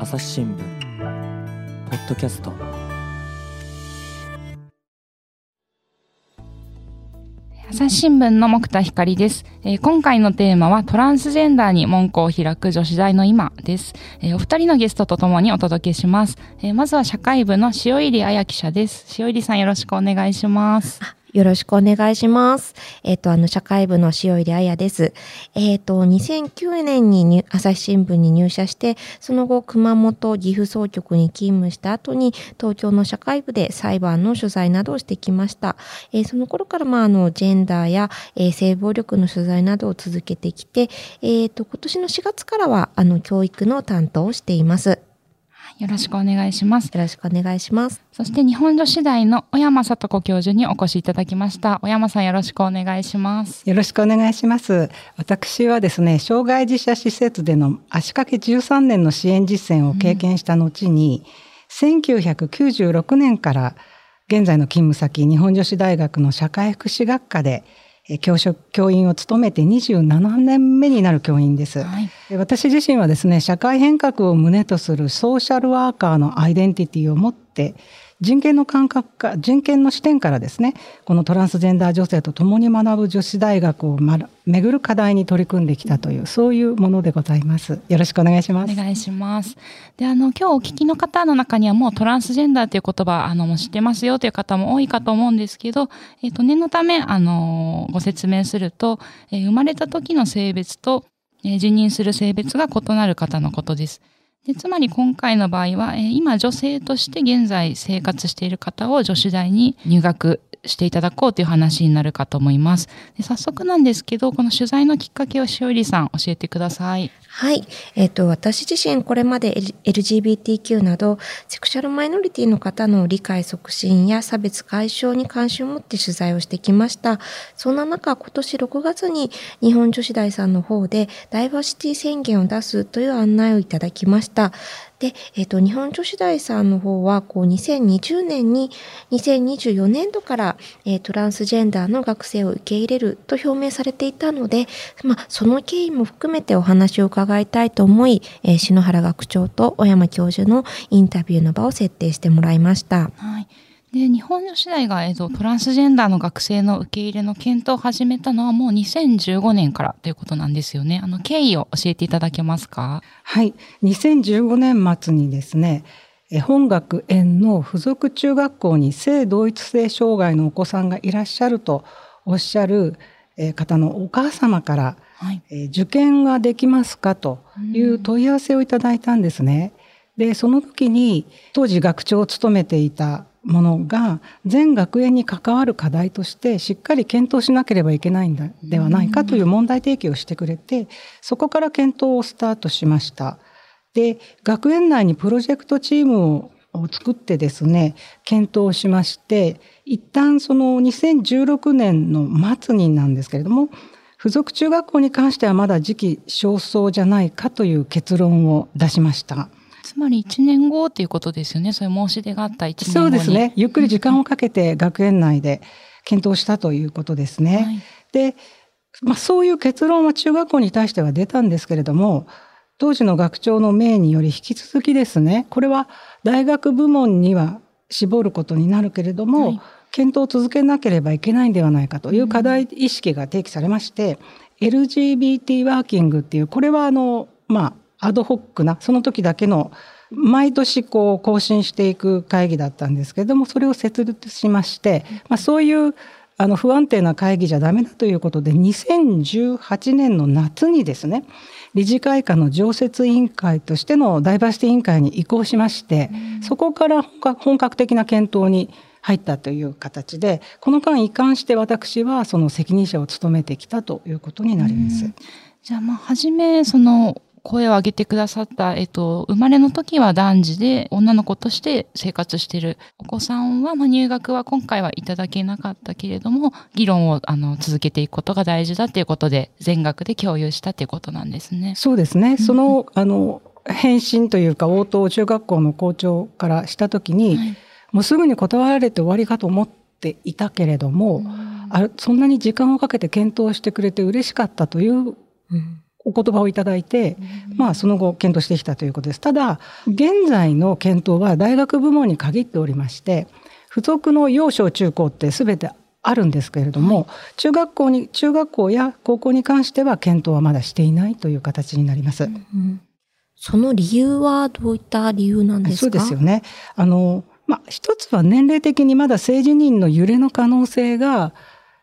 朝日新聞ポッドキャスト。朝日新聞の木田光です、えー、今回のテーマはトランスジェンダーに門戸を開く女子大の今です、えー、お二人のゲストとともにお届けします、えー、まずは社会部の塩入彩記者です。塩入さんよろしくお願いしますよろしくお願いします。えっ、ー、と、あの、社会部の塩入彩です。えっ、ー、と、2009年に朝日新聞に入社して、その後、熊本岐阜総局に勤務した後に、東京の社会部で裁判の取材などをしてきました。えー、その頃から、まあ、あの、ジェンダーや、え性暴力の取材などを続けてきて、えっ、と、今年の4月からは、あの、教育の担当をしています。よろしくお願いします。よろしくお願いします。そして日本女子大の小山里子教授にお越しいただきました。小山さんよろしくお願いします。よろしくお願いします。私はですね、障害児者施設での足掛け13年の支援実践を経験した後に、うん、1996年から現在の勤務先日本女子大学の社会福祉学科で教職教員を務めて27年目になる教員です、はい、私自身はですね社会変革を旨とするソーシャルワーカーのアイデンティティを持って人権の感覚か人権の視点からですねこのトランスジェンダー女性と共に学ぶ女子大学を、ま、巡る課題に取り組んできたというそういうものでございます。よろしくお願いします。お願いします。であの今日お聞きの方の中にはもうトランスジェンダーという言葉あの知ってますよという方も多いかと思うんですけど、えっ、ー、と念のためあのご説明すると、えー、生まれた時の性別と、えー、自認する性別が異なる方のことです。でつまり今回の場合は、えー、今女性として現在生活している方を女子大に入学していただこうという話になるかと思います。で早速なんですけど、この取材のきっかけをしおりさん教えてください。はい。えっ、ー、と、私自身これまで LGBTQ など、セクシャルマイノリティの方の理解促進や差別解消に関心を持って取材をしてきました。そんな中、今年6月に日本女子大さんの方でダイバーシティ宣言を出すという案内をいただきました。で、えっ、ー、と、日本女子大さんの方は、こう、2020年に、2024年度から、えー、トランスジェンダーの学生を受け入れると表明されていたので、まあ、その経緯も含めてお話を伺いたいと思い、えー、篠原学長と小山教授のインタビューの場を設定してもらいました。はい。で日本女子大が、えっと、トランスジェンダーの学生の受け入れの検討を始めたのはもう2015年からということなんですよね。あの経緯を教えていただけますか？はい。2015年末にですね、本学園の附属中学校に性同一性障害のお子さんがいらっしゃるとおっしゃる方のお母様から、はい、受験はできますか？という問い合わせをいただいたんですね。で、その時に当時学長を務めていたものが全学園に関わる課題としてしっかり検討しなければいけないんではないかという問題提起をしてくれてそこから検討をスタートしました。で学園内にプロジェクトチームを作ってですね検討しまして一旦その2016年の末になんですけれども付属中学校に関してはまだ時期尚早じゃないかという結論を出しました。つまり1年後っていうことですよね。そういう申し出があった1年後そうですね。ゆっくり時間をかけて学園内で検討したということですね。はい、で、まあ、そういう結論は中学校に対しては出たんですけれども、当時の学長の命により引き続きですね、これは大学部門には絞ることになるけれども、はい、検討を続けなければいけないんではないかという課題意識が提起されまして、うん、LGBT ワーキングっていう、これはあの、まあ、アドホックなその時だけの毎年こう更新していく会議だったんですけれどもそれを設立しまして、まあ、そういうあの不安定な会議じゃダメだということで2018年の夏にですね理事会下の常設委員会としてのダイバーシティ委員会に移行しまして、そこから本格的な検討に入ったという形でこの間一貫して私はその責任者を務めてきたということになります。じゃあまあ初めその声を上げてくださった、えっと、生まれの時は男児で女の子として生活している。お子さんは、まあ、入学は今回はいただけなかったけれども、議論をあの続けていくことが大事だということで、全額で共有したということなんですね。そうですね。その、あの、返信というか応答中学校の校長からした時に、はい、もうすぐに断られて終わりかと思っていたけれども、あそんなに時間をかけて検討してくれて嬉しかったというお言葉をいただいて、まあその後検討してきたということです。ただ、現在の検討は大学部門に限っておりまして、付属の幼小中高って全てあるんですけれども、はい、中学校に中学校や高校に関しては検討はまだしていないという形になります。うん、その理由はどういった理由なんですか？そうですよね。あのまあ一つは年齢的にまだ性自認の揺れの可能性が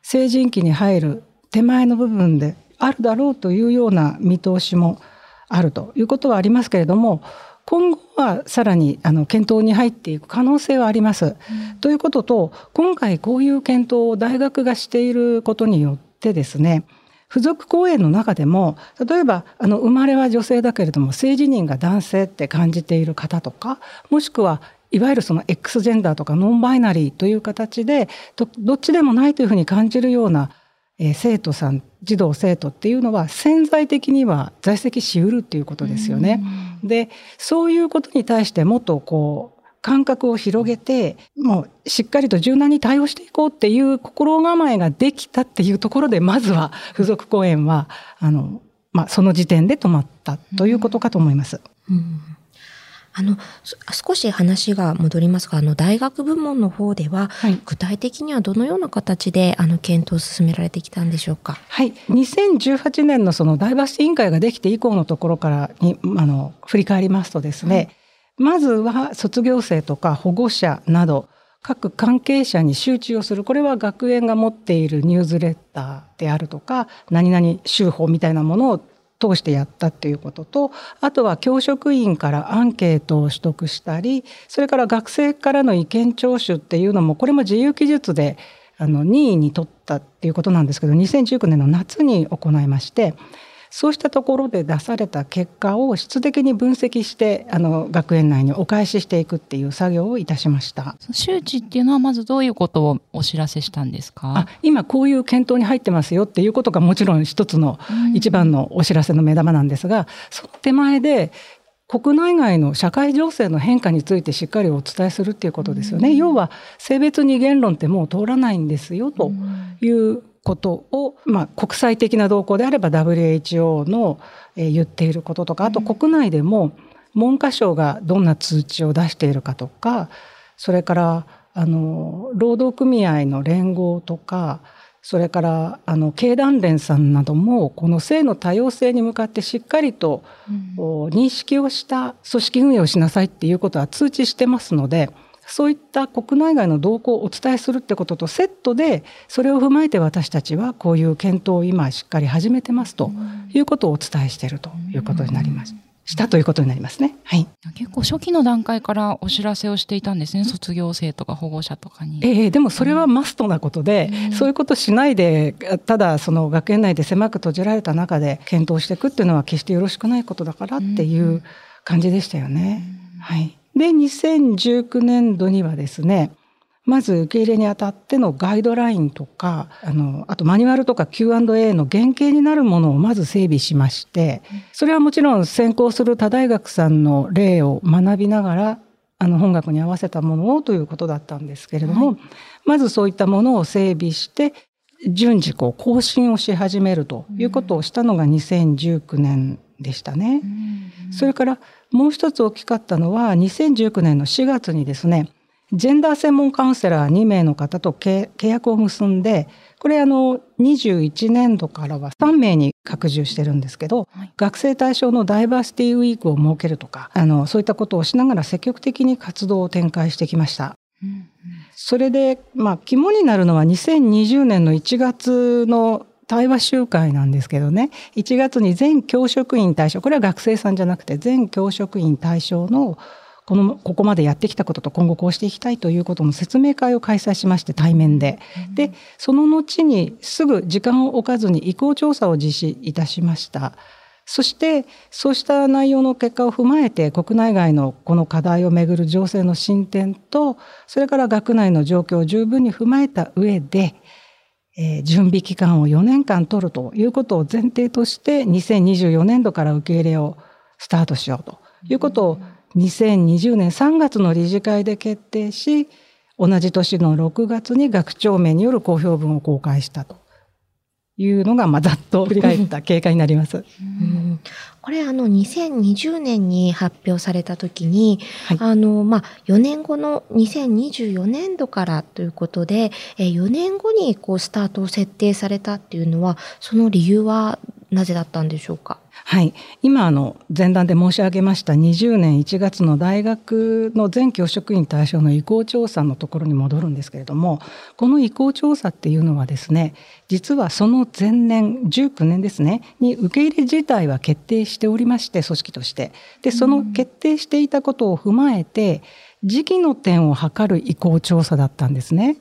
成人期に入る手前の部分であるだろうというような見通しもあるということはありますけれども今後はさらにあの検討に入っていく可能性はあります。うん、ということと今回こういう検討を大学がしていることによってですね付属公園の中でも例えばあの生まれは女性だけれども性自認が男性って感じている方とかもしくはいわゆるその X ジェンダーとかノンバイナリーという形でどっちでもないというふうに感じるようなえー、生徒さん児童生徒っていうのは潜在的には在籍しうるっていうことですよね。でそういうことに対してもっとこう感覚を広げてもうしっかりと柔軟に対応していこうっていう心構えができたっていうところでまずは付属公演はあの、まあ、その時点で止まったということかと思います。うんあの少し話が戻りますがあの大学部門の方では、はい、具体的にはどのような形であの検討を進められてきたんでしょうか？はい、2018年のそのダイバーシティ委員会ができて以降のところからにあの振り返りますとですね、はい、まずは卒業生とか保護者など各関係者に周知をする。これは学園が持っているニュースレッターであるとか何々州法みたいなものを通してやったっていうこととあとは教職員からアンケートを取得したりそれから学生からの意見聴取っていうのもこれも自由記述であの任意に取ったっていうことなんですけど2019年の夏に行いましてそうしたところで出された結果を質的に分析してあの学園内にお返ししていくっていう作業をいたしました。周知っていうのはまずどういうことをお知らせしたんですか？今こういう検討に入ってますよっていうことがもちろん一つの一番のお知らせの目玉なんですが、その手前で国内外の社会情勢の変化についてしっかりお伝えするっていうことですよね。要は性別二元論ってもう通らないんですよということを、まあ、国際的な動向であれば WHO の、えー、言っていることとかあと国内でも文科省がどんな通知を出しているかとかそれからあの労働組合の連合とかそれからあの経団連さんなどもこの性の多様性に向かってしっかりと、うん、認識をした組織運営をしなさいっていうことは通知してますのでそういった国内外の動向をお伝えするってこととセットでそれを踏まえて私たちはこういう検討を今しっかり始めてますということをお伝えしているということになります。したということになりますね。はい。結構初期の段階からお知らせをしていたんですね。卒業生とか保護者とかに。ええー、でもそれはマストなことで、うん、そういうことしないで、ただその学園内で狭く閉じられた中で検討していくっていうのは決してよろしくないことだからっていう感じでしたよね。うん、はい。で、2019年度にはですね、まず受け入れにあたってのガイドラインとか、あの、あとマニュアルとか Q&A の原型になるものをまず整備しまして、それはもちろん専攻する他大学さんの例を学びながら、あの本学に合わせたものをということだったんですけれども、はい、まずそういったものを整備して、順次こう更新をし始めるということをしたのが2019年でしたね。それからもう一つ大きかったのは2019年の4月にですねジェンダー専門カウンセラー2名の方と契約を結んでこれあの21年度からは3名に拡充してるんですけど、はい、学生対象のダイバーシティウィークを設けるとかあのそういったことをしながら積極的に活動を展開してきました。うんうん、それで、まあ、肝になるのは2020年の1月の対話集会なんですけどね。1月に全教職員対象これは学生さんじゃなくて全教職員対象のこのここまでやってきたことと今後こうしていきたいということの説明会を開催しまして対面で、でその後にすぐ時間を置かずに意向調査を実施いたしました。そしてそうした内容の結果を踏まえて国内外のこの課題をめぐる情勢の進展とそれから学内の状況を十分に踏まえた上でえー、準備期間を4年間取るということを前提として2024年度から受け入れをスタートしようと。いうことを2020年3月の理事会で決定し同じ年の6月に学長名による公表文を公開したと。いうのが、まあ、ざっと振り返った経過になります。うんこれあの2020年に発表された時に、はいあのまあ4年後の2024年度からということで、えー4年後にこうスタートを設定されたっていうのはその理由はなぜだったんでしょうか？はい、今あの前段で申し上げました20年1月の大学の全教職員対象の意向調査のところに戻るんですけれどもこの意向調査っていうのはですね実はその前年19年ですねに受け入れ自体は決定しておりまして組織として。でその決定していたことを踏まえて時期の点を測る意向調査だったんですね。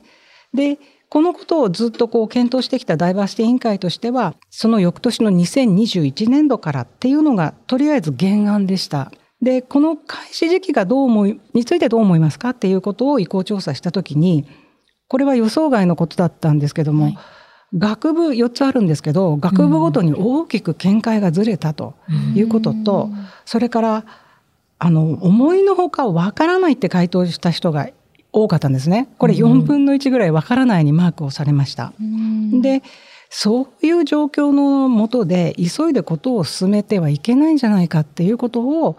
でこのことをずっとこう検討してきたダイバーシティ委員会としてはその翌年の2021年度からっていうのがとりあえず原案でした。でこの開始時期がどう思いについてどう思いますかっていうことを意向調査した時にこれは予想外のことだったんですけども、はい学部4つあるんですけど学部ごとに大きく見解がずれたということと、それからあの思いのほかわからないって回答した人が多かったんですね。これ4分の1ぐらいわからないにマークをされました。うんでそういう状況のもとで急いでことを進めてはいけないんじゃないかっていうことを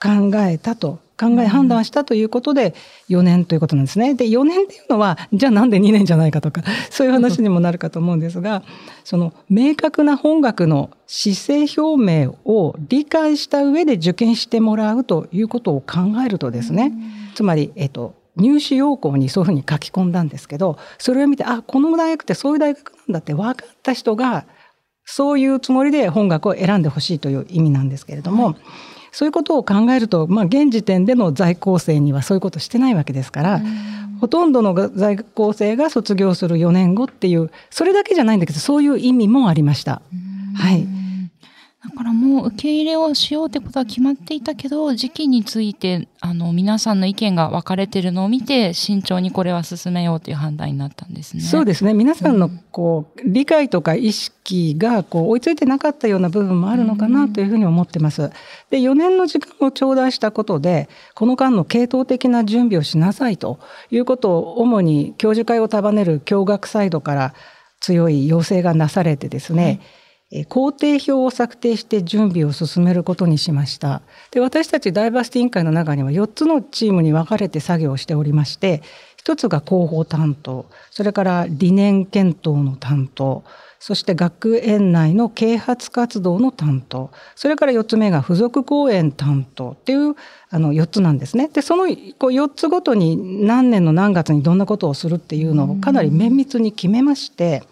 考えたと考え判断したということで4年ということなんですね。で4年っていうのはじゃあなんで2年じゃないかとかそういう話にもなるかと思うんですがその明確な本学の姿勢表明を理解した上で受験してもらうということを考えるとですねつまり、えっと、入試要項にそういうふうに書き込んだんですけどそれを見てあこの大学ってそういう大学なんだって分かった人がそういうつもりで本学を選んでほしいという意味なんですけれども、そういうことを考えると、まあ、現時点での在校生にはそういうことしてないわけですから、ほとんどの在校生が卒業する4年後っていうそれだけじゃないんだけどそういう意味もありました。はいだからもう受け入れをしようってことは決まっていたけど時期についてあの皆さんの意見が分かれてるのを見て慎重にこれは進めようという判断になったんですね。そうですね皆さんのこう理解とか意識がこう追いついてなかったような部分もあるのかなというふうに思ってます。で4年の時間を頂戴したことでこの間の系統的な準備をしなさいということを主に教授会を束ねる教学サイドから強い要請がなされてですね、えー工程表を策定して準備を進めることにしました。で私たちダイバーシティ委員会の中には4つのチームに分かれて作業をしておりまして一つが広報担当それから理念検討の担当そして学園内の啓発活動の担当それから4つ目が付属講演担当っていうあの4つなんですね。でそのこう4つごとに何年の何月にどんなことをするっていうのをかなり綿密に決めまして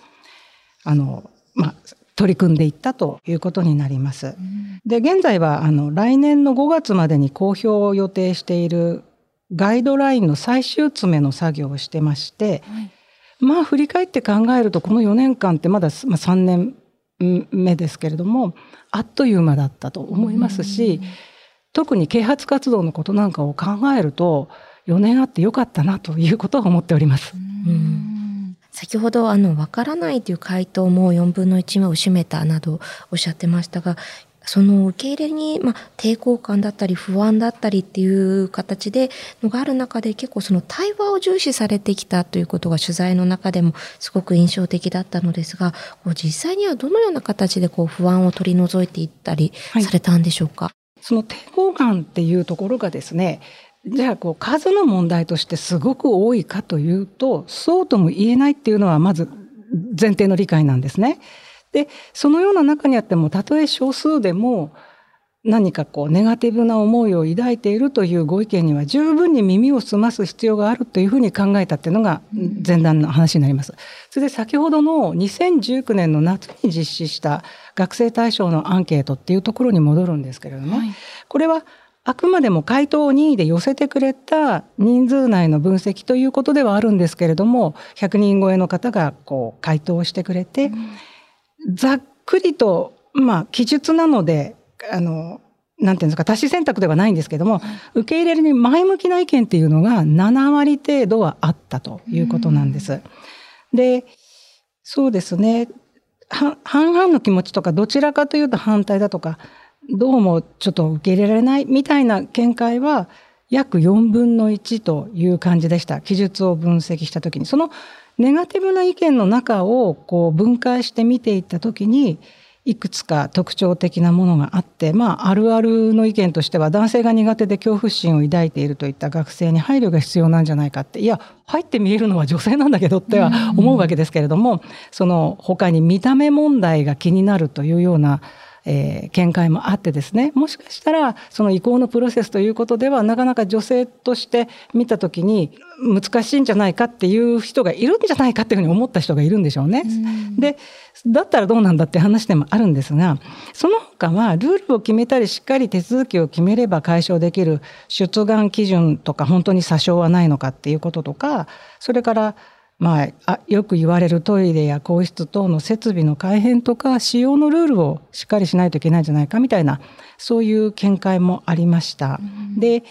あの、まあ、取り組んでいったということになります。で現在はあの来年の5月までに公表を予定しているガイドラインの最終詰めの作業をしてまして、はいまあ振り返って考えるとこの4年間ってまだまあ3年目ですけれどもあっという間だったと思いますし特に啓発活動のことなんかを考えると4年あってよかったなということは思っております。うん先ほどあのわからないという回答も4分の1を占めたなどおっしゃってましたがその受け入れに、まあ、抵抗感だったり不安だったりっていう形でのがある中で結構その対話を重視されてきたということが取材の中でもすごく印象的だったのですが実際にはどのような形でこう不安を取り除いていったりされたんでしょうか、その抵抗感っていうところがですねじゃあこう数の問題としてすごく多いかというとそうとも言えないっていうのはまず前提の理解なんですね。でそのような中にあってもたとえ少数でも何かこうネガティブな思いを抱いているというご意見には十分に耳を澄ます必要があるというふうに考えたっていうのが前段の話になります。それで先ほどの2019年の夏に実施した学生対象のアンケートっていうところに戻るんですけれども、はいこれはあくまでも回答を任意で寄せてくれた人数内の分析ということではあるんですけれども100人超えの方がこう回答をしてくれて、ざっくりとまあ記述なのであのなんていうんですか足し選択ではないんですけども、受け入れるに前向きな意見っていうのが7割程度はあったということなんです。でそうですね。は半々の気持ちとかどちらかというと反対だとかどうもちょっと受け入れられないみたいな見解は約4分の1という感じでした。記述を分析した時にそのネガティブな意見の中をこう分解して見ていった時にいくつか特徴的なものがあって、まあ、あるあるの意見としては男性が苦手で恐怖心を抱いているといった学生に配慮が必要なんじゃないかって。いや入って見えるのは女性なんだけどっては思うわけですけれども、その他に見た目問題が気になるというようなえー、見解もあってですねもしかしたらその移行のプロセスということではなかなか女性として見た時に難しいんじゃないかっていう人がいるんじゃないかっていうふうに思った人がいるんでしょうね。うでだったらどうなんだって話でもあるんですがその他はルールを決めたりしっかり手続きを決めれば解消できる出願基準とか本当に詐称はないのかっていうこととかそれからまあ、よく言われるトイレや更衣室等の設備の改変とか使用のルールをしっかりしないといけないんじゃないかみたいなそういう見解もありました。うん、で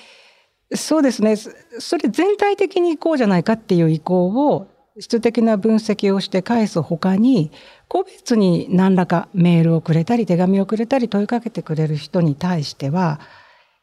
そうですね。それ全体的にこうじゃないかっていう意向を質的な分析をして返すほかに個別に何らかメールをくれたり手紙をくれたり問いかけてくれる人に対しては、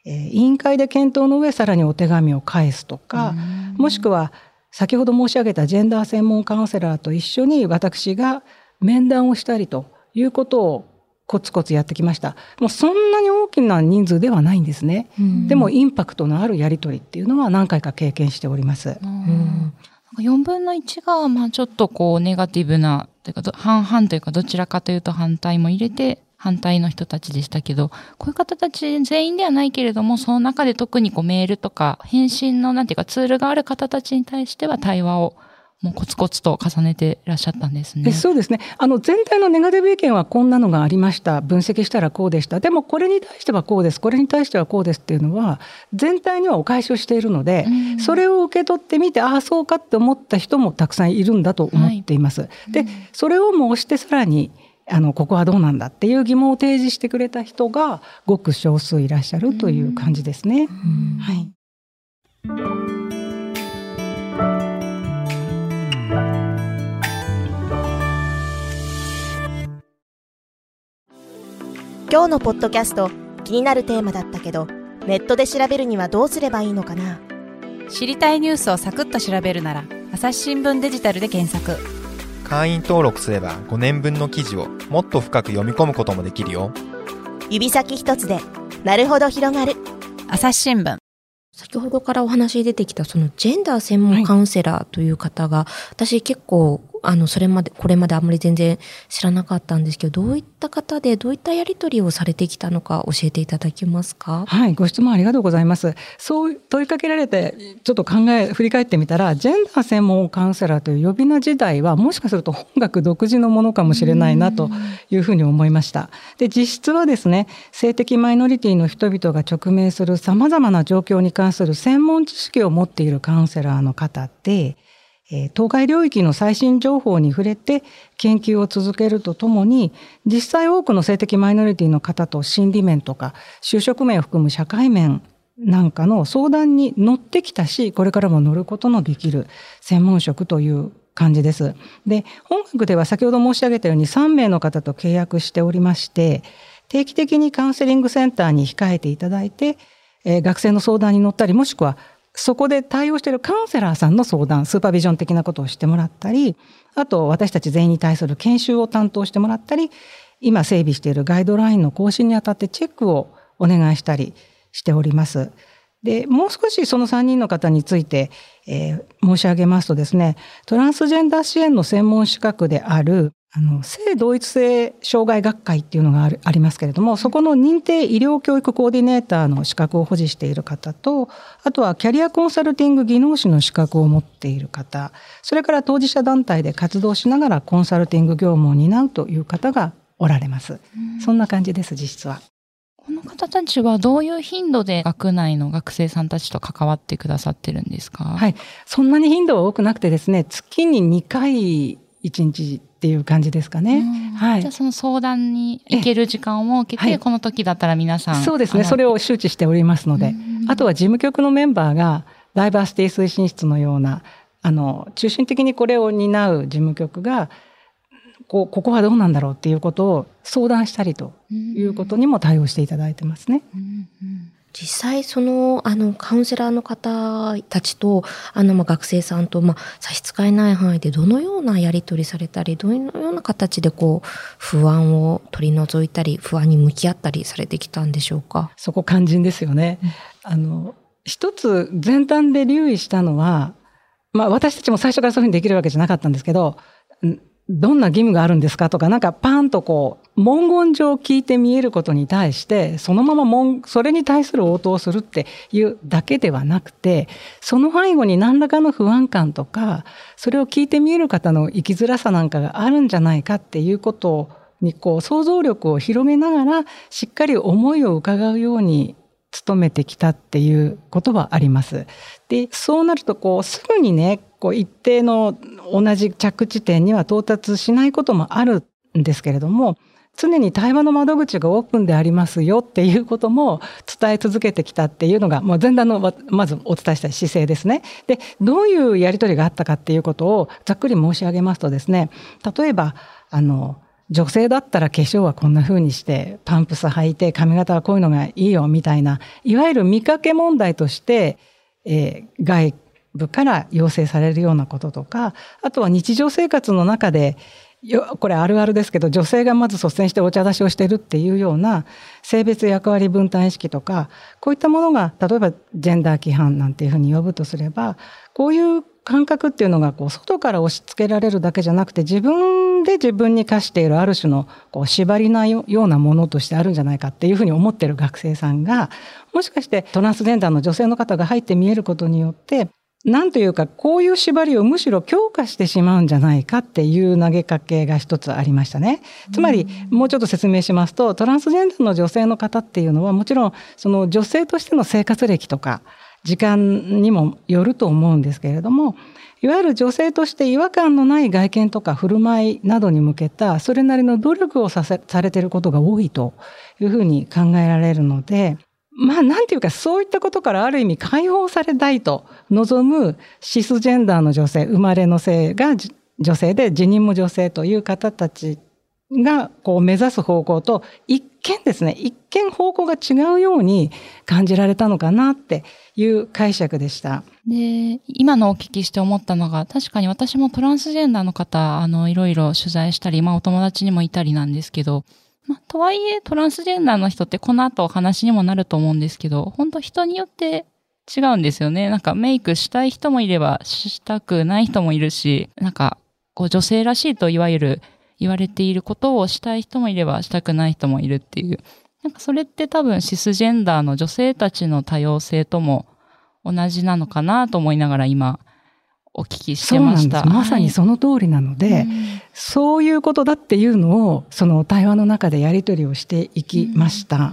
えー、委員会で検討の上さらにお手紙を返すとか、もしくは先ほど申し上げたジェンダー専門カウンセラーと一緒に私が面談をしたりということをコツコツやってきました。もうそんなに大きな人数ではないんですね。うん、でもインパクトのあるやり取りっていうのは何回か経験しております。うん、4分の1がまあちょっとこうネガティブなというか半々というかどちらかというと反対も入れて反対の人たちでしたけど、こういう方たち全員ではないけれども、その中で特にこうメールとか返信のなんていうかツールがある方たちに対しては対話をもうコツコツと重ねていらっしゃったんですね。そうですね。あの全体のネガティブ意見はこんなのがありました。分析したらこうでした。でもこれに対してはこうです。これに対してはこうですっていうのは全体にはお返しをしているので、それを受け取ってみてああそうかって思った人もたくさんいるんだと思っています。はい、で、それをもうしてさらにあのここはどうなんだっていう疑問を提示してくれた人がごく少数いらっしゃるという感じですね。はい。今日のポッドキャスト気になるテーマだったけどネットで調べるにはどうすればいいのかな知りたいニュースをサクッと調べるなら朝日新聞デジタルで検索会員登録すれば5年分の記事をもっと深く読み込むこともできるよ。指先一つで、なるほど広がる。朝日新聞。先ほどからお話出てきたそのジェンダー専門カウンセラーという方が、はい、私結構あの、それまで、これまであんまり全然知らなかったんですけど、どういった方で、どういったやり取りをされてきたのか教えていただけますか？はい、ご質問ありがとうございます。そう問いかけられて、ちょっと考え、振り返ってみたら、ジェンダー専門カウンセラーという呼び名時代は、もしかすると本学独自のものかもしれないなというふうに思いました。で、実質はですね、性的マイノリティの人々が直面する様々な状況に関する専門知識を持っているカウンセラーの方で、東海領域の最新情報に触れて研究を続けるとともに実際多くの性的マイノリティの方と心理面とか就職面を含む社会面なんかの相談に乗ってきたしこれからも乗ることのできる専門職という感じです。で本学では先ほど申し上げたように3名の方と契約しておりまして定期的にカウンセリングセンターに控えていただいて、え、学生の相談に乗ったりもしくはそこで対応しているカウンセラーさんの相談、スーパービジョン的なことをしてもらったり、あと私たち全員に対する研修を担当してもらったり、今整備しているガイドラインの更新にあたってチェックをお願いしたりしております。で、もう少しその3人の方について、えー、申し上げますとですね、トランスジェンダー支援の専門資格であるあの性同一性障害学会っていうのがあるありますけれどもそこの認定医療教育コーディネーターの資格を保持している方とあとはキャリアコンサルティング技能士の資格を持っている方それから当事者団体で活動しながらコンサルティング業務を担うという方がおられます。そんな感じです実質は。この方たちはどういう頻度で学内の学生さんたちと関わってくださってるんですか？はい。そんなに頻度は多くなくてですね、月に2回1日っていう感じですかね。はい。じゃあその相談に行ける時間を設けて、この時だったら皆さん。そうですね。それを周知しておりますので。あとは事務局のメンバーが、ダイバーシティ推進室のような、あの、中心的にこれを担う事務局が、こう、ここはどうなんだろうっていうことを相談したりということにも対応していただいてますね。実際そのあのカウンセラーの方たちとあのまあ学生さんとまあ差し支えない範囲でどのようなやり取りされたりどのような形でこう不安を取り除いたり不安に向き合ったりされてきたんでしょうか？そこ肝心ですよね。あの一つ前端で留意したのは、まあ私たちも最初からそういうふうにできるわけじゃなかったんですけど、どんな義務があるんですか？とか、なんかパンとこう、文言上聞いて見えることに対して、そのまま文、それに対する応答をするっていうだけではなくて、その背後に何らかの不安感とか、それを聞いて見える方の生きづらさなんかがあるんじゃないかっていうことに、こう、想像力を広げながら、しっかり思いを伺うように努めてきたっていうことはあります。で、そうなるとこうすぐにね、こう一定の同じ着地点には到達しないこともあるんですけれども、常に対話の窓口がオープンでありますよっていうことも伝え続けてきたっていうのが、もう前段のまずお伝えした姿勢ですね。で、どういうやりとりがあったかっていうことをざっくり申し上げますとですね、例えば、あの、女性だったら化粧はこんな風にしてパンプス履いて髪型はこういうのがいいよみたいないわゆる見かけ問題として、えー、外部から要請されるようなこととかあとは日常生活の中でよこれあるあるですけど女性がまず率先してお茶出しをしてるっていうような性別役割分担意識とかこういったものが例えばジェンダー規範なんていうふうに呼ぶとすればこういう感覚っていうのがこう外から押し付けられるだけじゃなくて自分で自分に課しているある種のこう縛りなようなものとしてあるんじゃないかっていうふうに思ってる学生さんがもしかしてトランスジェンダーの女性の方が入って見えることによってなんというか、こういう縛りをむしろ強化してしまうんじゃないかっていう投げかけが一つありましたね。つまり、もうちょっと説明しますと、トランスジェンダーの女性の方っていうのは、もちろん、その女性としての生活歴とか、時間にもよると思うんですけれども、いわゆる女性として違和感のない外見とか振る舞いなどに向けた、それなりの努力をさせ、されていることが多いというふうに考えられるので、まあ、なんていうか、そういったことからある意味解放されたいと望むシスジェンダーの女性、生まれの性が女性で、辞任も女性という方たちがこう目指す方向と一見ですね、一見方向が違うように感じられたのかなっていう解釈でした。で、今のお聞きして思ったのが、確かに私もトランスジェンダーの方、あの、いろいろ取材したり、まあお友達にもいたりなんですけど、まあ、とはいえ、トランスジェンダーの人ってこの後お話にもなると思うんですけど、本当人によって違うんですよね。なんかメイクしたい人もいれば、したくない人もいるし、なんか、こう女性らしいといわゆる言われていることをしたい人もいれば、したくない人もいるっていう。なんかそれって多分シスジェンダーの女性たちの多様性とも同じなのかなと思いながら今お聞きしてました。まさにその通りなので、はい、そういうことだっていうのを、その対話の中でやり取りをしていきました。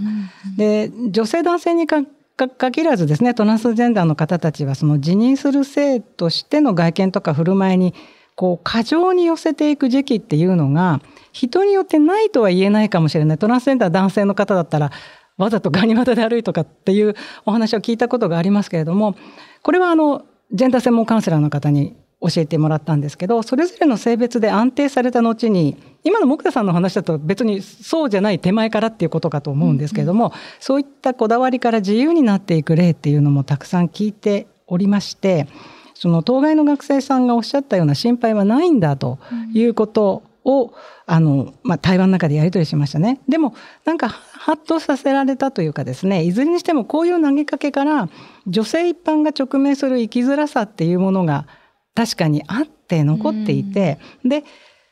で、女性男性にか限らずですね、トランスジェンダーの方たちは、その辞任する性としての外見とか振る舞いに、こう、過剰に寄せていく時期っていうのが、人によってないとは言えないかもしれない。トランスジェンダー男性の方だったら、わざとガニ股で歩いとかっていうお話を聞いたことがありますけれども、これはあの、ジェンダー専門カウンセラーの方に教えてもらったんですけど、それぞれの性別で安定された後に、今の木田さんの話だと別にそうじゃない手前からっていうことかと思うんですけれども、うんうん、そういったこだわりから自由になっていく例っていうのもたくさん聞いておりまして、その当該の学生さんがおっしゃったような心配はないんだということを、あの、まあ、対話の中でやり取りしましたね。でも、なんか、ハッとさせられたというかですね、いずれにしてもこういう投げかけから、女性一般が直面する生きづらさっていうものが確かにあって残っていて、で、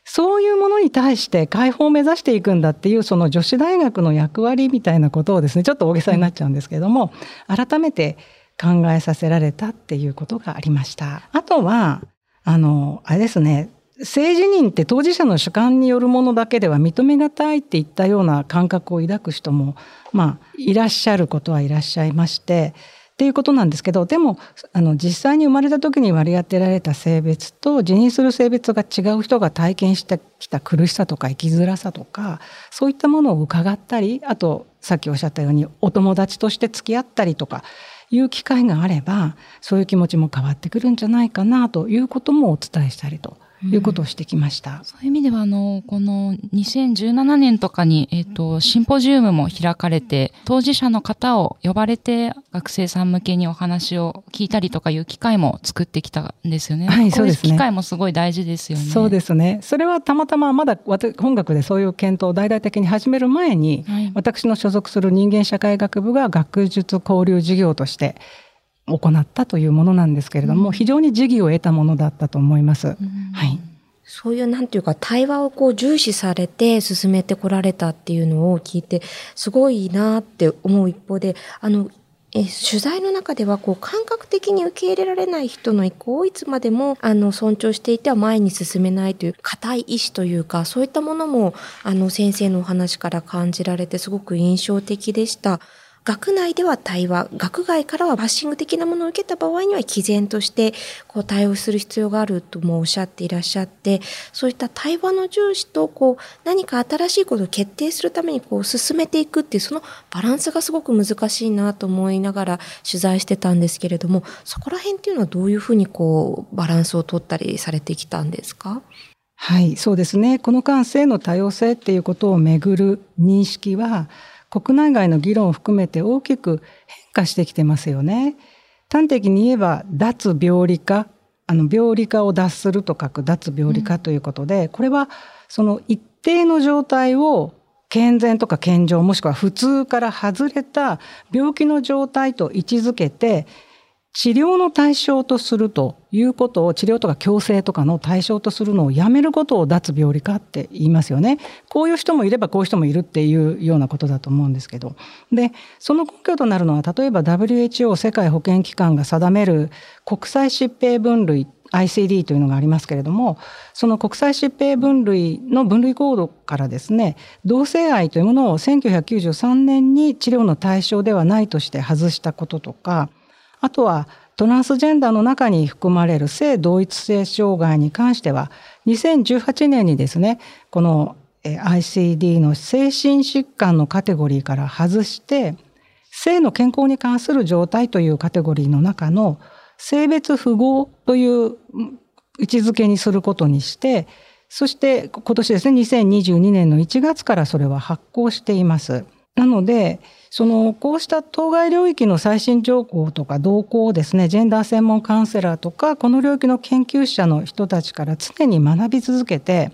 そういうものに対して解放を目指していくんだっていうその女子大学の役割みたいなことをですね、ちょっと大げさになっちゃうんですけども、改めて考えさせられたっていうことがありました。あとは、あの、あれですね、性自認って当事者の主観によるものだけでは認めがたいっていったような感覚を抱く人も、まあ、いらっしゃることはいらっしゃいまして、っていうことなんですけど、でも、あの、実際に生まれた時に割り当てられた性別と、自認する性別が違う人が体験してきた苦しさとか生きづらさとか、そういったものを伺ったり、あと、さっきおっしゃったように、お友達として付き合ったりとか、いう機会があれば、そういう気持ちも変わってくるんじゃないかなということもお伝えしたりということをしてきました。うん、そういう意味では、あの、この2017年とかに、えっ、ー、と、シンポジウムも開かれて、当事者の方を呼ばれて、学生さん向けにお話を聞いたりとかいう機会も作ってきたんですよね。はい、そうですね。機会もすごい大事ですよね。そうですね。それはたまたままだ本学でそういう検討を大々的に始める前に、はい、私の所属する人間社会学部が学術交流事業として行ったというものなんですけれども、うん、非常に時宜を得たものだったと思います。うん、はい。そういうなんていうか対話をこう重視されて進めてこられたっていうのを聞いてすごいなって思う一方であのえ取材の中ではこう感覚的に受け入れられない人の意向をいつまでもあの尊重していては前に進めないという固い意志というかそういったものもあの先生のお話から感じられてすごく印象的でした。学内では対話、学外からはバッシング的なものを受けた場合には毅然としてこう対応する必要があるともおっしゃっていらっしゃって、そういった対話の重視とこう何か新しいことを決定するためにこう進めていくっていうそのバランスがすごく難しいなと思いながら取材してたんですけれども、そこら辺っていうのはどういうふうにこうバランスを取ったりされてきたんですか？はい、そうですね。この間性の多様性っていうことをめぐる認識は、国内外の議論を含めて大きく変化してきてますよね。端的に言えば脱病理化あの病理化を脱すると書く脱病理化ということで、うん、これはその一定の状態を健全とか健常もしくは普通から外れた病気の状態と位置づけて治療の対象とするということを治療とか矯正とかの対象とするのをやめることを脱病理化って言いますよね。こういう人もいればこういう人もいるっていうようなことだと思うんですけど。で、その根拠となるのは例えば WHO 世界保健機関が定める国際疾病分類 ICD というのがありますけれどもその国際疾病分類の分類コードからですね同性愛というものを1993年に治療の対象ではないとして外したこととかあとはトランスジェンダーの中に含まれる性同一性障害に関しては2018年にですねこの ICD の精神疾患のカテゴリーから外して性の健康に関する状態というカテゴリーの中の性別符号という位置づけにすることにしてそして今年ですね2022年の1月からそれは発行しています。なのでそのこうした当該領域の最新情報とか動向をですねジェンダー専門カウンセラーとかこの領域の研究者の人たちから常に学び続けて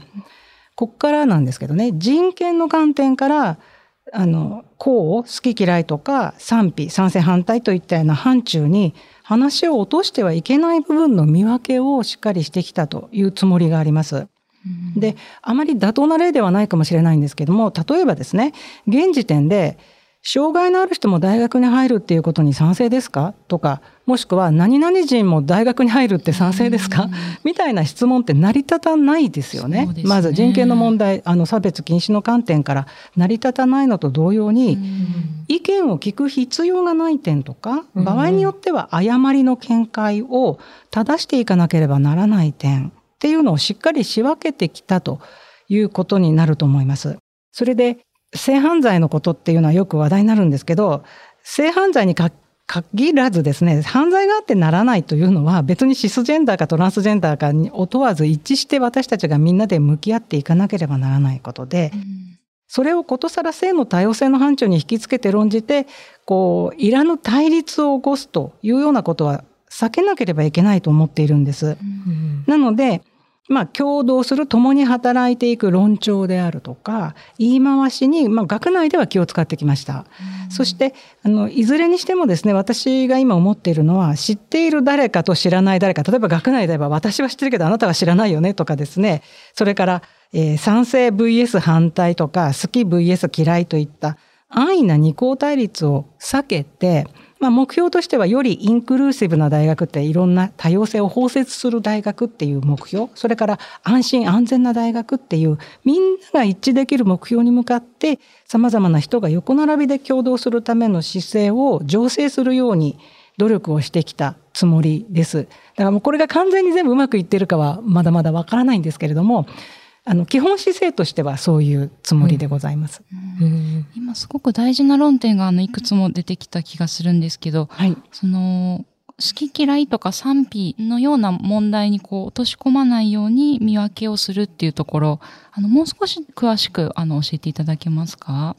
こっからなんですけどね人権の観点からあのこう好き嫌いとか賛否賛成反対といったような範疇に話を落としてはいけない部分の見分けをしっかりしてきたというつもりがあります。であまり妥当な例ではないかもしれないんですけども例えばですね現時点で障害のある人も大学に入るっていうことに賛成ですか？とかもしくは何々人も大学に入るって賛成ですか、みたいな質問って成り立たないですよね。ね。まず人権の問題あの差別禁止の観点から成り立たないのと同様に、意見を聞く必要がない点とか場合によっては誤りの見解を正していかなければならない点っていうのをしっかり仕分けてきたということになると思います。それで性犯罪のことっていうのはよく話題になるんですけど、性犯罪に限らずですね、犯罪があってならないというのは別にシスジェンダーかトランスジェンダーかに問わず一致して私たちがみんなで向き合っていかなければならないことで、うん、それをことさら性の多様性の範疇に引きつけて論じて、こう、いらぬ対立を起こすというようなことは避けなければいけないと思っているんです。うん、なので、まあ、共同する共に働いていく論調であるとか言い回しに、まあ、学内では気を使ってきました。そしてあのいずれにしてもですね私が今思っているのは知っている誰かと知らない誰か例えば学内では私は知ってるけどあなたは知らないよねとかですねそれから、えー、賛成 VS 反対とか好き VS 嫌いといった安易な二項対立を避けてまあ、目標としてはよりインクルーシブな大学っていろんな多様性を包摂する大学っていう目標それから安心安全な大学っていうみんなが一致できる目標に向かってさまざまな人が横並びで共同するための姿勢を醸成するように努力をしてきたつもりです。だからもうこれが完全に全部うまくいってるかはまだまだわからないんですけれどもあの基本姿勢としてはそういうつもりでございます。うん、今すごく大事な論点があのいくつも出てきた気がするんですけど、はい、その好き嫌いとか賛否のような問題にこう落とし込まないように見分けをするっていうところ、あの、もう少し詳しくあの教えていただけますか？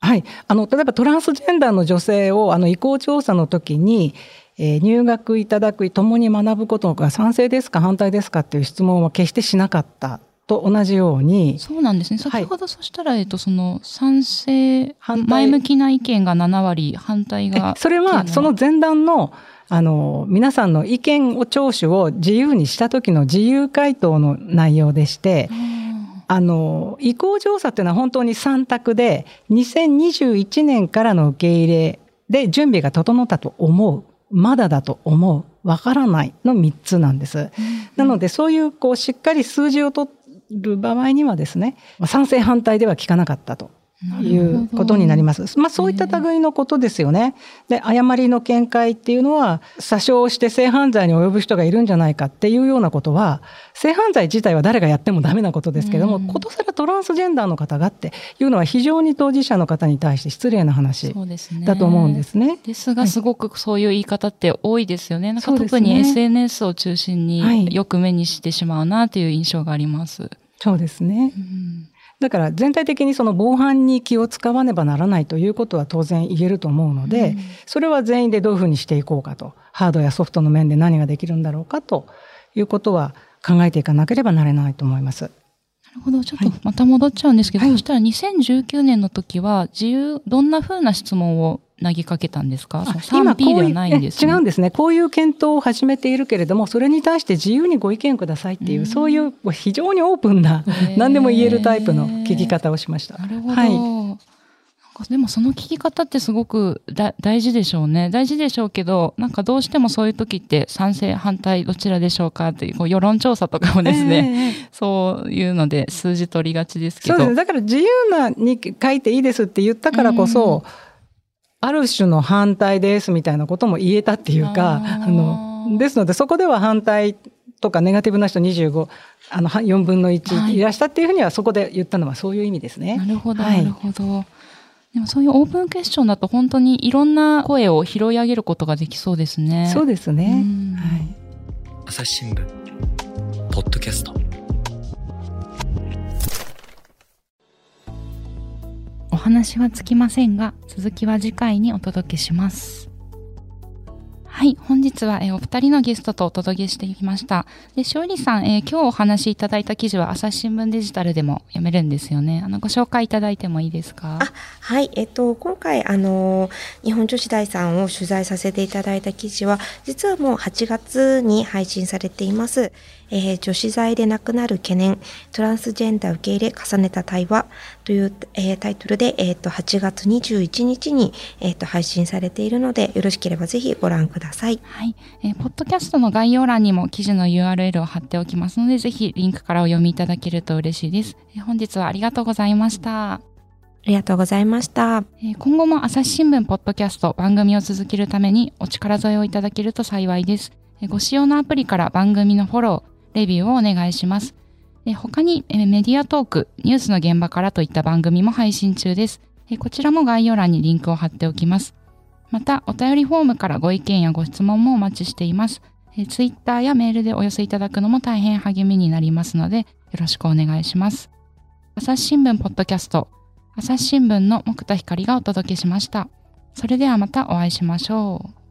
はい。あの、例えばトランスジェンダーの女性をあの移行調査の時に、えー、入学いただく、共に学ぶことが賛成ですか反対ですかっていう質問は決してしなかったと同じように。そうなんですね。先ほどそしたら、えっと、その賛成、前向きな意見が7割、反対が。それは、その前段の、あの、皆さんの意見を聴取を自由にした時の自由回答の内容でして、あの、移行調査っていうのは本当に3択で、2021年からの受け入れで準備が整ったと思う。まだだと思う。わからないの3つなんです。うん、なので、そういう、こう、しっかり数字を取る場合にはですね、賛成反対では聞かなかったと。いうことになります。まあそういった類のことですよね。で、誤りの見解っていうのは、詐称して性犯罪に及ぶ人がいるんじゃないかっていうようなことは、性犯罪自体は誰がやってもダメなことですけども、ことさらトランスジェンダーの方がっていうのは非常に当事者の方に対して失礼な話だと思うんですね。ですが、すごくそういう言い方って多いですよね。なんか特に SNS を中心によく目にしてしまうなという印象があります。そうですね。うんだから全体的にその防犯に気を使わねばならないということは当然言えると思うので、うん、それは全員でどういうふうにしていこうかと、ハードやソフトの面で何ができるんだろうかということは考えていかなければなれないと思います。なるほど。ちょっとまた戻っちゃうんですけど、はい、そしたら2019年の時は自由、どんなふうな質問を投げかけたんですか？今こういう、ね、違うんですね。こういう検討を始めているけれども、それに対して自由にご意見くださいっていう、うそういう非常にオープンな、何でも言えるタイプの聞き方をしました。なるほど。はい。でもその聞き方ってすごく大事でしょうね。大事でしょうけど、なんかどうしてもそういう時って賛成、反対、どちらでしょうかっていうこう世論調査とかもですね、えー、そういうので数字取りがちですけど。そうですだから自由なに書いていいですって言ったからこそ、ある種の反対ですみたいなことも言えたっていうか、あの、ですのでそこでは反対とかネガティブな人25、あの、4分の1いらしたっていうふうにはそこで言ったのはそういう意味ですね。なるほど、なるほど。でもそういうオープンクエスチョンだと本当にいろんな声を拾い上げることができそうですね。そうですね。はい。朝日新聞ポッドキャスト。話はつきませんが、続きは次回にお届けします。はい。本日は、えー、お二人のゲストとお届けしてきました。で、勝利さん、えー、今日お話しいただいた記事は朝日新聞デジタルでも読めるんですよね。あの、ご紹介いただいてもいいですか？あ、はい。えっと、今回、あの、日本女子大さんを取材させていただいた記事は、実はもう8月に配信されています。えー、女子剤で亡くなる懸念、トランスジェンダー受け入れ重ねた対話という、えー、タイトルで、えっ、ー、と、8月21日に、えっ、と、配信されているので、よろしければぜひご覧ください。はい。えー、ポッドキャストの概要欄にも記事の URL を貼っておきますので、ぜひリンクからお読みいただけると嬉しいです。えー、本日はありがとうございました。ありがとうございました。今後も朝日新聞ポッドキャスト番組を続けるためにお力添えをいただけると幸いです。ご使用のアプリから番組のフォロー、レビューをお願いします。他にメディアトーク、ニュースの現場からといった番組も配信中です。こちらも概要欄にリンクを貼っておきます。また、お便りフォームからご意見やご質問もお待ちしています。ツイッターやメールでお寄せいただくのも大変励みになりますので、よろしくお願いします。朝日新聞ポッドキャスト、朝日新聞の木田光がお届けしました。それではまたお会いしましょう。